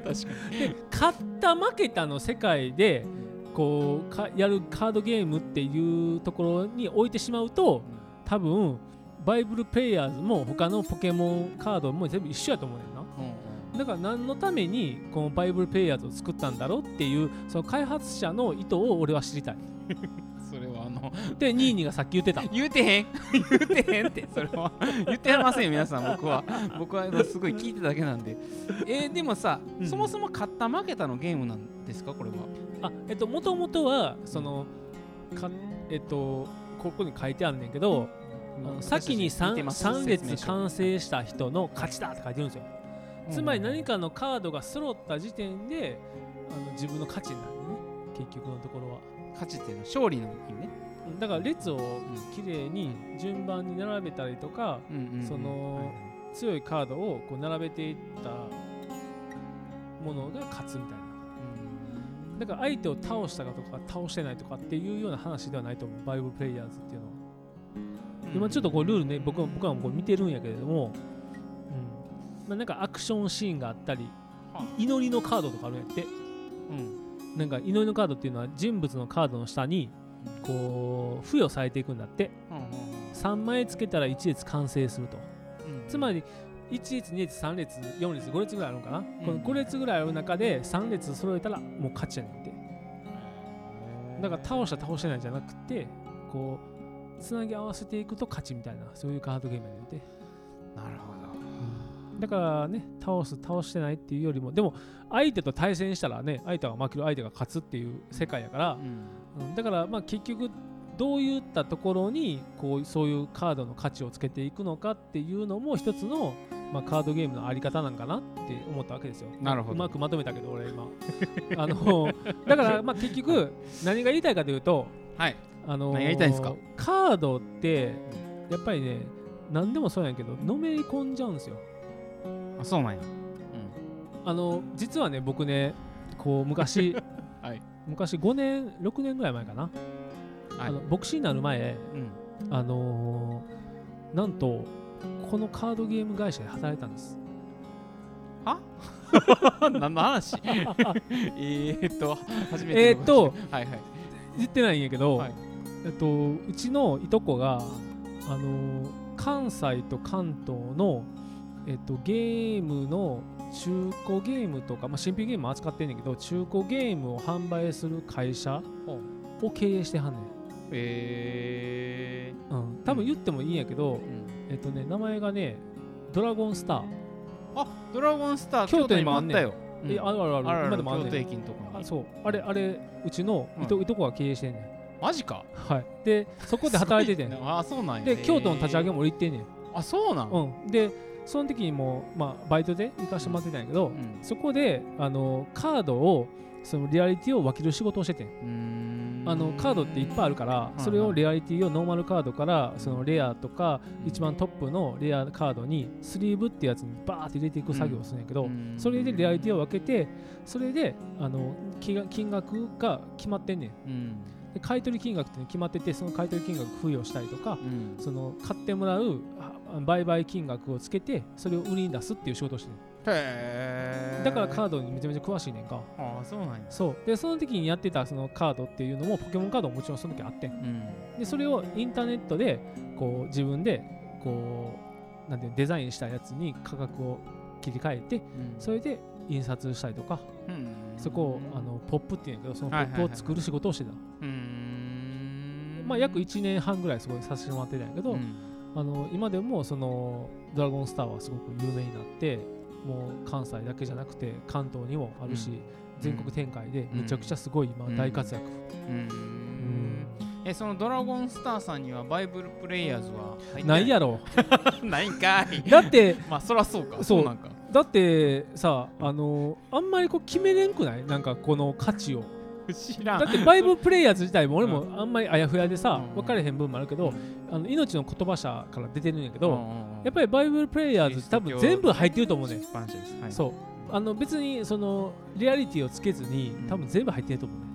にで勝った負けたの世界でこうかやるカードゲームっていうところに置いてしまうと多分バイブルプレイヤーズも他のポケモンカードも全部一緒やと思うねんな。うんだから何のためにこのバイブルプレイヤーズを作ったんだろうっていうその開発者の意図を俺は知りたい。<laughs> それはあのでニーニーがさっき言ってた。言うてへん。言うてへんってそれは。言ってませんよ皆さん僕は。僕はすごい聞いてただけなんで。えー、でもさ、うん。そもそも勝った負けたのゲームなんですかこれは？あえっともともとはそのかえっとここに書いてあるんねんけど、あの先に 3, 3列完成した人の勝ちだって書いてるんですよ、つまり何かのカードが揃った時点であの自分の勝ちになるね。結局のところは。勝ちっていうのは勝利の意味ね、うんだから列をきれいに順番に並べたりとかうんうんうん。その強いカードをこう並べていったものが勝つみたいな。だから相手を倒したかとか倒してないとかっていうような話ではないと思う。バイブルプレイヤーズっていうのは、うん今ちょっとこうルールね僕は僕はもうこう見てるんやけれども、うん。まあ、なんかアクションシーンがあったりはい祈りのカードとかあるんやって。うん。なんか祈りのカードっていうのは人物のカードの下にこう付与されていくんだって。うんうん3枚つけたら1列完成すると。うんつまり1列2列3列4列5列ぐらいあるのかな、ん。この5列ぐらいある中で3列揃えたらもう勝ちやねんて。だから倒した倒してないじゃなくてこうつなぎ合わせていくと勝ちみたいなそういうカードゲームやね。んてなるほど。だからね倒す倒してないっていうよりもでも相手と対戦したらね相手が負ける相手が勝つっていう世界やから、うん。うん。だからまあ結局どういったところにこうそういうカードの価値をつけていくのかっていうのも一つの、まあ、カードゲームのあり方なんかなって思ったわけですよ。なるほど。うまくまとめたけど俺今。<laughs> あのだからまあ結局何が言いたいかというと、はい。あの何が言いたいんですか？カードってやっぱりね何でもそうやけどのめり込んじゃうんですよ。あそうなんや。あの実はね僕ねこう昔、<laughs> はい。昔5年6年ぐらい前かな、はい。あの牧師になる前うん。あのーなんとこのカードゲーム会社で働いたんです。は？<laughs> 何 <laughs> の話？えーっと初めてのえーっとはいはい。言ってないんやけど、はい。えっと、うちのいとこが、あのー関西と関東の、えっと、ゲームの中古ゲームとか、まあ、新品ゲームも扱ってんねんけど中古ゲームを販売する会社ほを経営してはんねん、えうん、多分言ってもいいんやけど、ーうんえっとね名前がねドラゴンスター、あドラゴンスター京都ににもあったよ。うん。えあるある。ある今でもあんねん。京都駅のとこに。あそう。あれあれうちのいと,、いとこが経営してんねん。マジか？はい。でそこで働いててん。<laughs> すごな。あそうなんや。で京都の立ち上げもも俺行ってんねん。あそうなんうん、でその時にも、まあ、バイトで行かしてもらってたんやけど、うん。そこであのカードをそのリアリティを分ける仕事をしててん。うーんあのカードっていっぱいあるからいそれをレアリティをノーマルカードからそのレアとか一番トップのレアカードにスリーブってやつにバーって入れていく作業をするんやけど、うん。それでレアリティを分けてそれであの金額が決まってんねん。うん。で買い取り金額って決まっててその買い取り金額付与したりとかうん。その買ってもらうあ売買金額をつけてそれを売りに出すっていう仕事をしてるへえだからカードにめちゃめちゃ詳しいねんか。ああそうなんや。そう。でその時にやってたそのカードっていうのもポケモンカードももちろんその時あってん。うん。でそれをインターネットでこう自分でこうなんていうのデザインしたやつに価格を切り替えてうん。それで印刷したりとかうん。そこをあのポップっていうんやけどそのポップを作る仕事をしてた、まあ約1年半ぐらいそこでさせてもらってたんやけど、うん。あの今でもそのドラゴンスターはすごく有名になってもう関西だけじゃなくて関東にもあるし、うん。全国展開でめちゃくちゃすごい今大活躍、うーん。えそのドラゴンスターさんにはバイブルプレイヤーズはないやろ。<laughs> ないんかい。だって <laughs> まあそらそうか。そう。そうなんか。だってさあのあんまりこう決めれんくない？なんかこの価値を知らん。だってバイブルプレイヤーズ自体も俺もあんまりあやふやでさうん。分かれへん分もあるけどあの命の言葉社から出てるんやけどうんうんうん。やっぱりバイブルプレイヤーズ多分全部入ってると思うねん。はいそう。あの別にそのリアリティをつけずにうん。多分全部入ってると思うね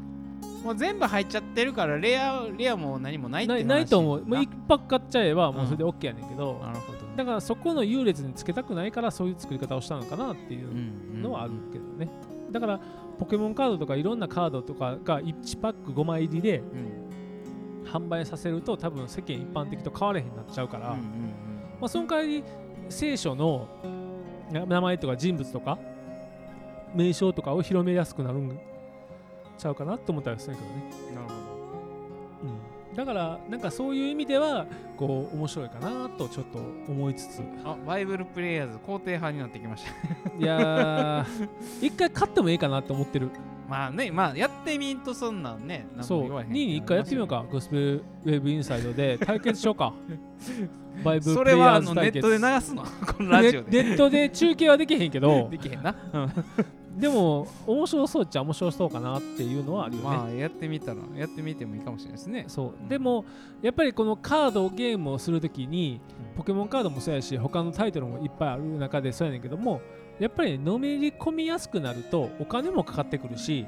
もう全部入っちゃってるからレアレアも何もないって話な。いと思う。もうな一泊買っちゃえばもうそれで OK やねんけど。なるほどね。だからそこの優劣につけたくないからそういう作り方をしたのかなっていうのはあるけどね、だからポケモンカードとかいろんなカードとかが1パック5枚入りで販売させると多分世間一般的と変われへんなっちゃうから、まあ、その代わり聖書の名前とか人物とか名称とかを広めやすくなるんちゃうかなと思ったりするけどね。なるほど、だからなんかそういう意味ではこう面白いかなとちょっと思いつつ。あバイブルプレイヤーズ肯定派になってきました。いや一回勝ってもいいかなと思ってる。まあねまあやってみんとそんなんねそう2位に一回やってみようかゴスペルウェブインサイドで。対決しようか。<laughs> バイブプレイヤーズ対決。それはネットで流すの？このラジオで。ネットで中継はできへんけど。<laughs> できへんな、でも面白そうっちゃ面白そうかなっていうのはあるよね。まあやってみたらやってみてもいいかもしれないですね。そう、うん、でもやっぱりこのカードゲームをするときに、うん、ポケモンカードもそうやし他のタイトルもいっぱいある中でそうやねんけどもやっぱりのめり込みやすくなるとお金もかかってくるし、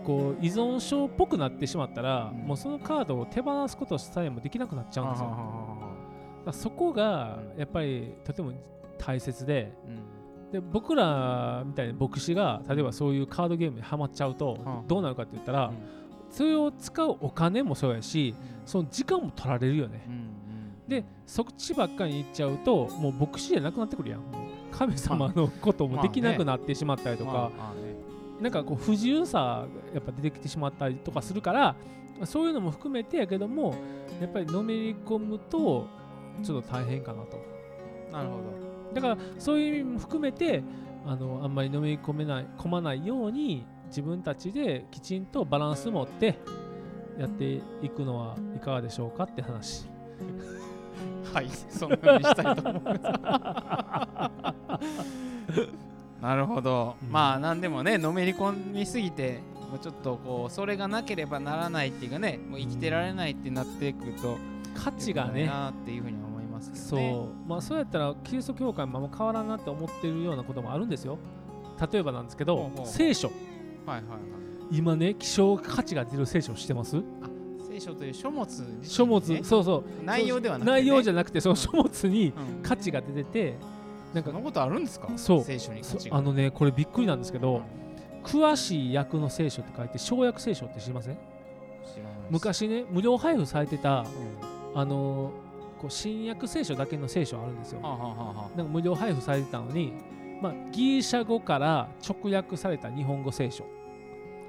うん、こう依存症っぽくなってしまったら、もうそのカードを手放すことさえもできなくなっちゃうんですよ。そこがやっぱりとても大切で。で僕らみたいな牧師が例えばそういうカードゲームにはまっちゃうとどうなるかって言ったら、それを使うお金もそうやしその時間も取られるよね、でそっちばっかりに行っちゃうともう牧師じゃなくなってくるやん。神様のこともできなくなってしまったりとか、なんかこう不自由さやっぱ出てきてしまったりとかするからそういうのも含めてやけどもやっぱりのめり込むとちょっと大変かなと。なるほどだからそういう意味も含めてあのあんまりのめり込めない込まないように自分たちできちんとバランス持ってやっていくのはいかがでしょうかって話。はいそんなにしたいと思います。なるほど、うん、まあ何でもねのめり込みすぎてもうちょっとこうそれがなければならないっていうかねもう生きてられないってなっていくと価値がね。なっていうふうに思ますけど、ね、そうまあそうやったらキリスト教会も変わらんなって思ってるようなこともあるんですよ。例えばなんですけど聖書。はいはいはい。今ね希少価値が出る聖書してます？聖書という書物、ね、書物そうそう。内容ではなくて、ね、内容じゃなくてその書物に価値が出てて、うん、なんかそんなことあるんですか？そう。聖書にあのねこれびっくりなんですけど、詳しい訳の聖書って書いて小訳聖書って知りません？昔ね無料配布されてた、うん、あのこう新約聖書だけの聖書あるんですよ。なんか無料配布されてたのに、まあ、ギリシャ語から直訳された日本語聖書、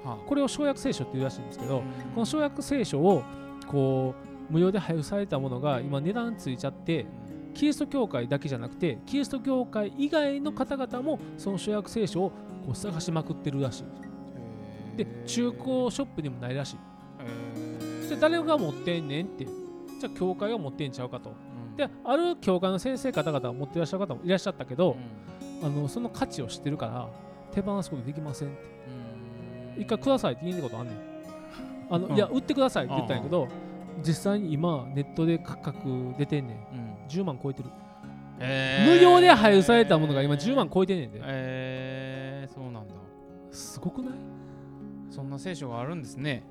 はあ、これを小訳聖書っていうらしいんですけど、この小訳聖書をこう無料で配布されたものが今値段ついちゃってキリスト教会だけじゃなくてキリスト教会以外の方々もその小訳聖書をこう探しまくってるらしい。で中古ショップにもないらしい。で誰が持ってんねんってじゃあ教会が持ってんちゃうかと、うん、である教会の先生方々が持っていらっしゃる方もいらっしゃったけど、うん、あのその価値を知ってるから手放すことできませんって、うん、一回くださいって言いにことあんねん。あの、いや売ってくださいって言ったんやけど実際に今ネットで価格出てんねん、10万超えてる、えー、無料で配布されたものが今10万超えてんねんで。えー、そうなんだ。すごくない？そんな聖書があるんですね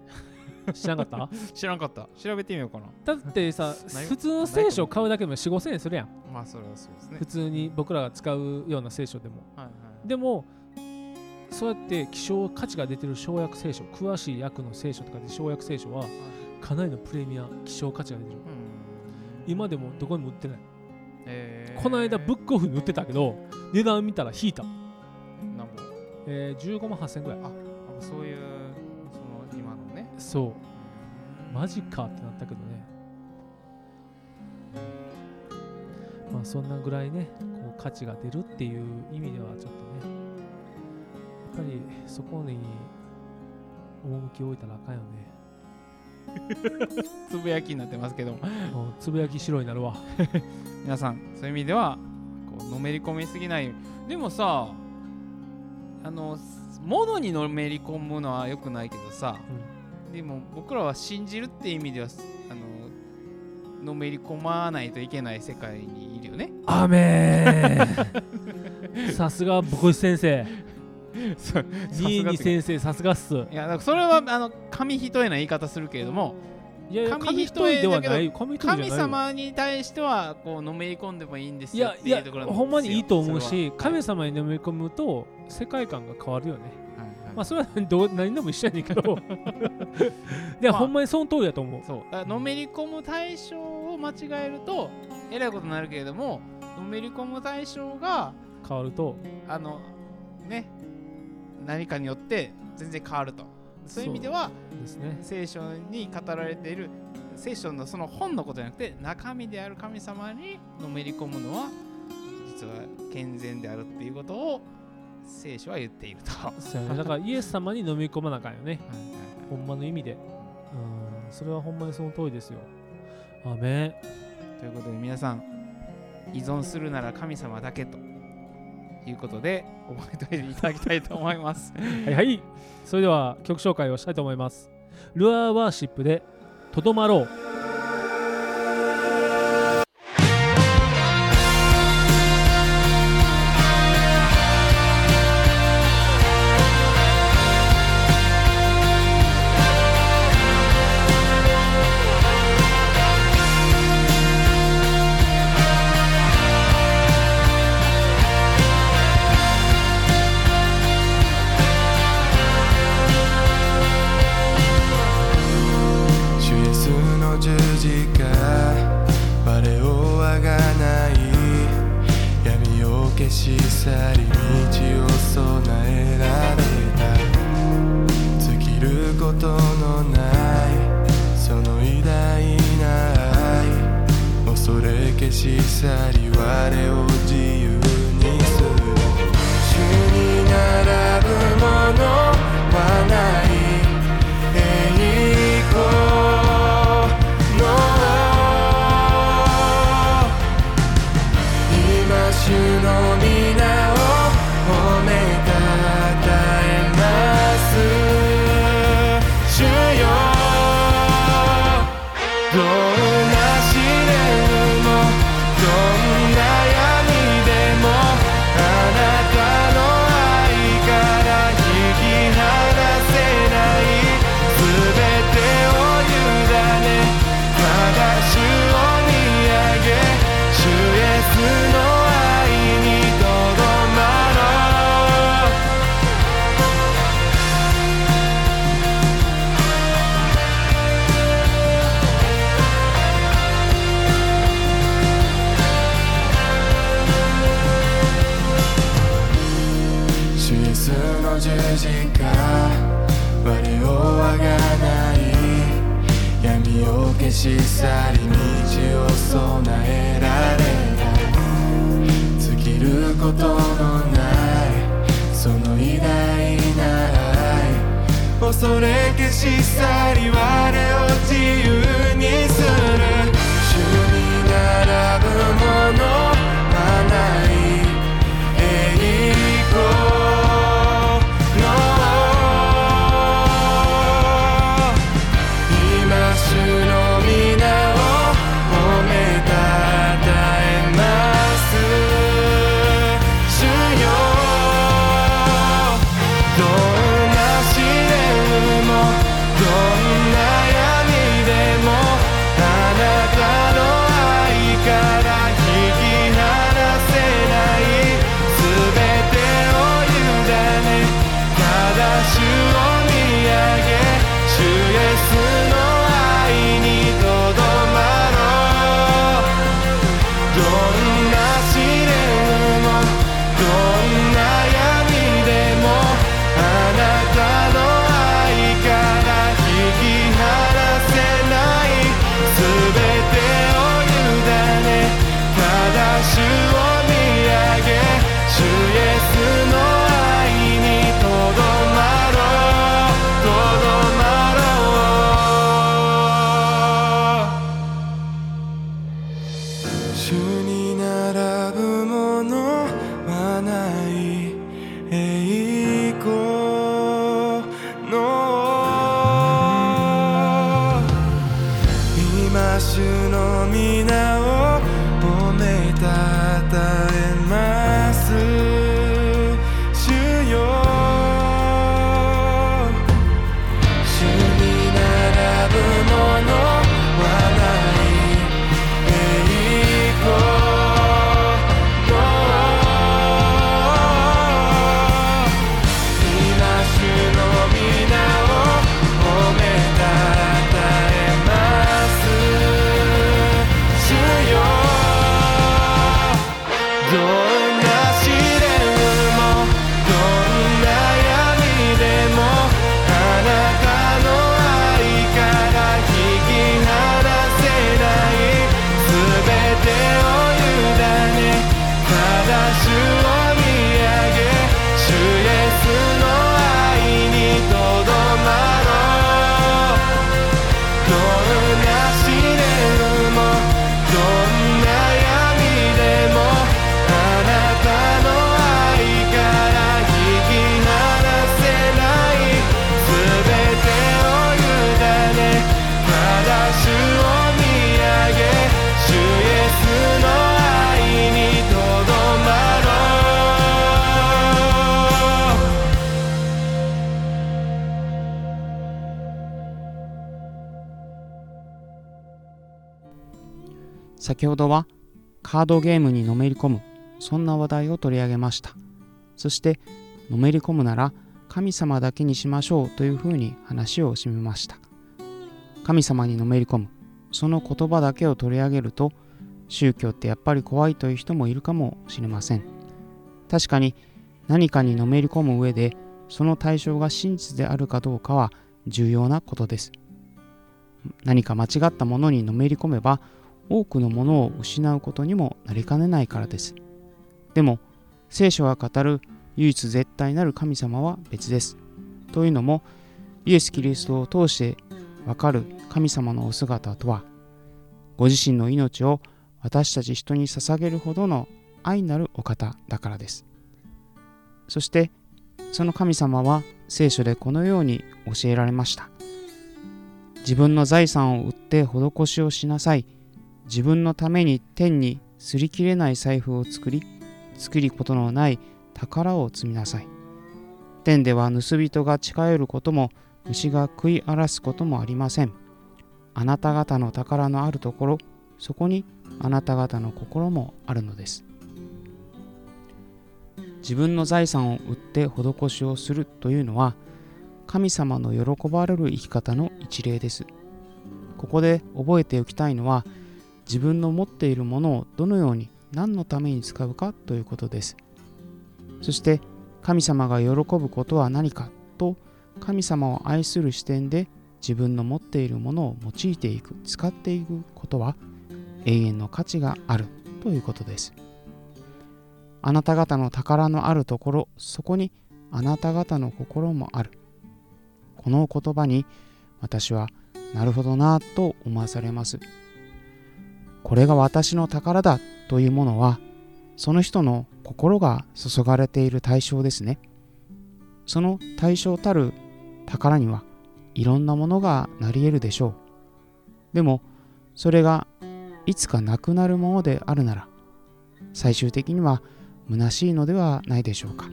知らなかった？<laughs> 知らなかった。調べてみようかな。だってさ <laughs> 普通の聖書を買うだけでも4 5千円するやん。まあそれはそうですね。普通に僕らが使うような聖書でも、はいはい、でもそうやって希少価値が出てる生薬聖書詳しい訳の聖書とかで生薬聖書はかなりのプレミア希少価値が出てる、今でもどこにも売ってない、えー、この間ブックオフに売ってたけど値段見たら引いた。何本えー、15万8000円ぐらい。あそういうそう。マジかってなったけどね。まあそんなぐらいねこう価値が出るっていう意味ではちょっとね。やっぱりそこに趣を置いたらあかんよね。<laughs> つぶやきになってますけどつぶやき白になるわ。<laughs> 皆さんそういう意味ではこうのめり込みすぎないでもさあの物にのめり込むのはよくないけどさ、うんでも僕らは信じるって意味ではあののめり込まないといけない世界にいるよね。アメー <laughs> さすが牧師先生。ニーニ先生さすがっす。いやそれはあの紙一重な言い方するけれどもいやいや紙紙一重ではない。神よ。様に対してはこうのめり込んでもいいんですよいいやいうやほんまにいいと思うそし神様にのめり込むと世界観が変わるよねまあそれはどう何でも一緒やねんけど。<laughs> いや、まあ。ほんまにその通りだと思う。そう。だからのめり込む対象を間違えるとえらいことになるけれどものめり込む対象が変わると。あのね何かによって全然変わると。そういう意味ではですね。聖書に語られている聖書のその本のことじゃなくて中身である神様にのめり込むのは実は健全であるっていうことを聖書は言っていると。はいそうやね。だからイエス様に飲み込まなあかんよね。はいほんまの意味で。うん。それはほんまにその通りですよ。アということで皆さん依存するなら神様だけと。いうことで覚えておいていただきたいと思います。<laughs> はいはい。それでは曲紹介をしたいと思います。ルアーワーシップでとどまろう消し去り道を備えられた尽きることのないその偉大な愛恐れ消し去り我を自由にする主に並ぶものはない。し去り道を備えられない。尽きることのないその偉大な愛。恐れ消し去りは先ほどはカードゲームにのめり込むそんな話題を取り上げました。そしてのめり込むなら神様だけにしましょうというふうに話を締めました。神様にのめり込むその言葉だけを取り上げると宗教ってやっぱり怖いという人もいるかもしれません。確かに何かにのめり込む上でその対象が真実であるかどうかは重要なことです。何か間違ったものにのめり込めば多くのものを失うことにもなりかねないからです。でも聖書が語る唯一絶対なる神様は別です。というのもイエス・キリストを通してわかる神様のお姿とはご自身の命を私たち人に捧げるほどの愛なるお方だからです。そしてその神様は聖書でこのように教えられました。自分の財産を売って施しをしなさい。自分のために天に擦り切れない財布を作り作りことのない宝を積みなさい。天では盗人が近寄ることも虫が食い荒らすこともありません。あなた方の宝のあるところそこにあなた方の心もあるのです。自分の財産を売って施しをするというのは神様の喜ばれる生き方の一例です。ここで覚えておきたいのは自分の持っているものをどのように何のために使うかということです。そして神様が喜ぶことは何かと神様を愛する視点で自分の持っているものを用いていく。使っていくことは永遠の価値があるということです。あなた方の宝のあるところそこにあなた方の心もある。この言葉に私はなるほどなぁと思わされます。これが私の宝だというものはその人の心が注がれている対象ですね。その対象たる宝にはいろんなものがなり得るでしょう。でもそれがいつかなくなるものであるなら最終的には虚しいのではないでしょうか。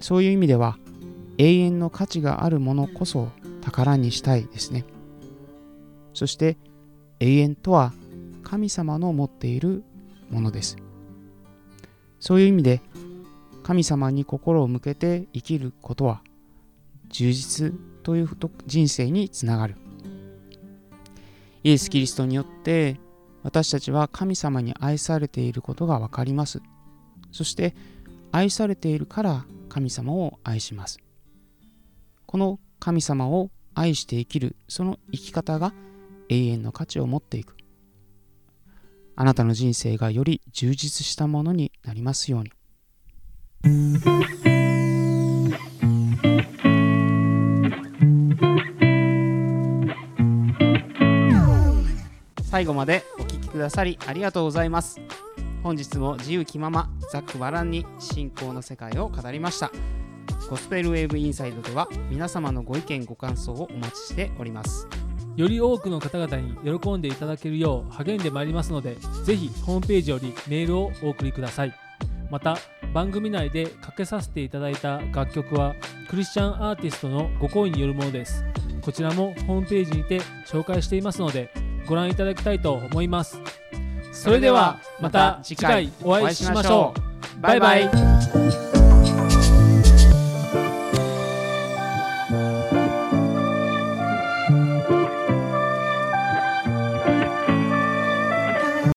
そういう意味では永遠の価値があるものこそ宝にしたいですね。そして永遠とは神様の持っているものです。そういう意味で神様に心を向けて生きることは充実という人生につながる。イエス・キリストによって私たちは神様に愛されていることが分かります。そして愛されているから神様を愛します。この神様を愛して生きるその生き方が永遠の価値を持っていく。あなたの人生がより充実したものになりますように。最後までお聴きくださりありがとうございます。本日も自由気ままざっくばらんに信仰の世界を語りました。ゴスペルウェーブインサイドでは皆様のご意見ご感想をお待ちしております。より多くの方々に喜んでいただけるよう励んでまいりますのでぜひホームページよりメールをお送りください。また番組内でかけさせていただいた楽曲はクリスチャンアーティストのご好意によるものです。こちらもホームページにて紹介していますのでご覧いただきたいと思います。それではまた次回お会いしましょう。バイバイ。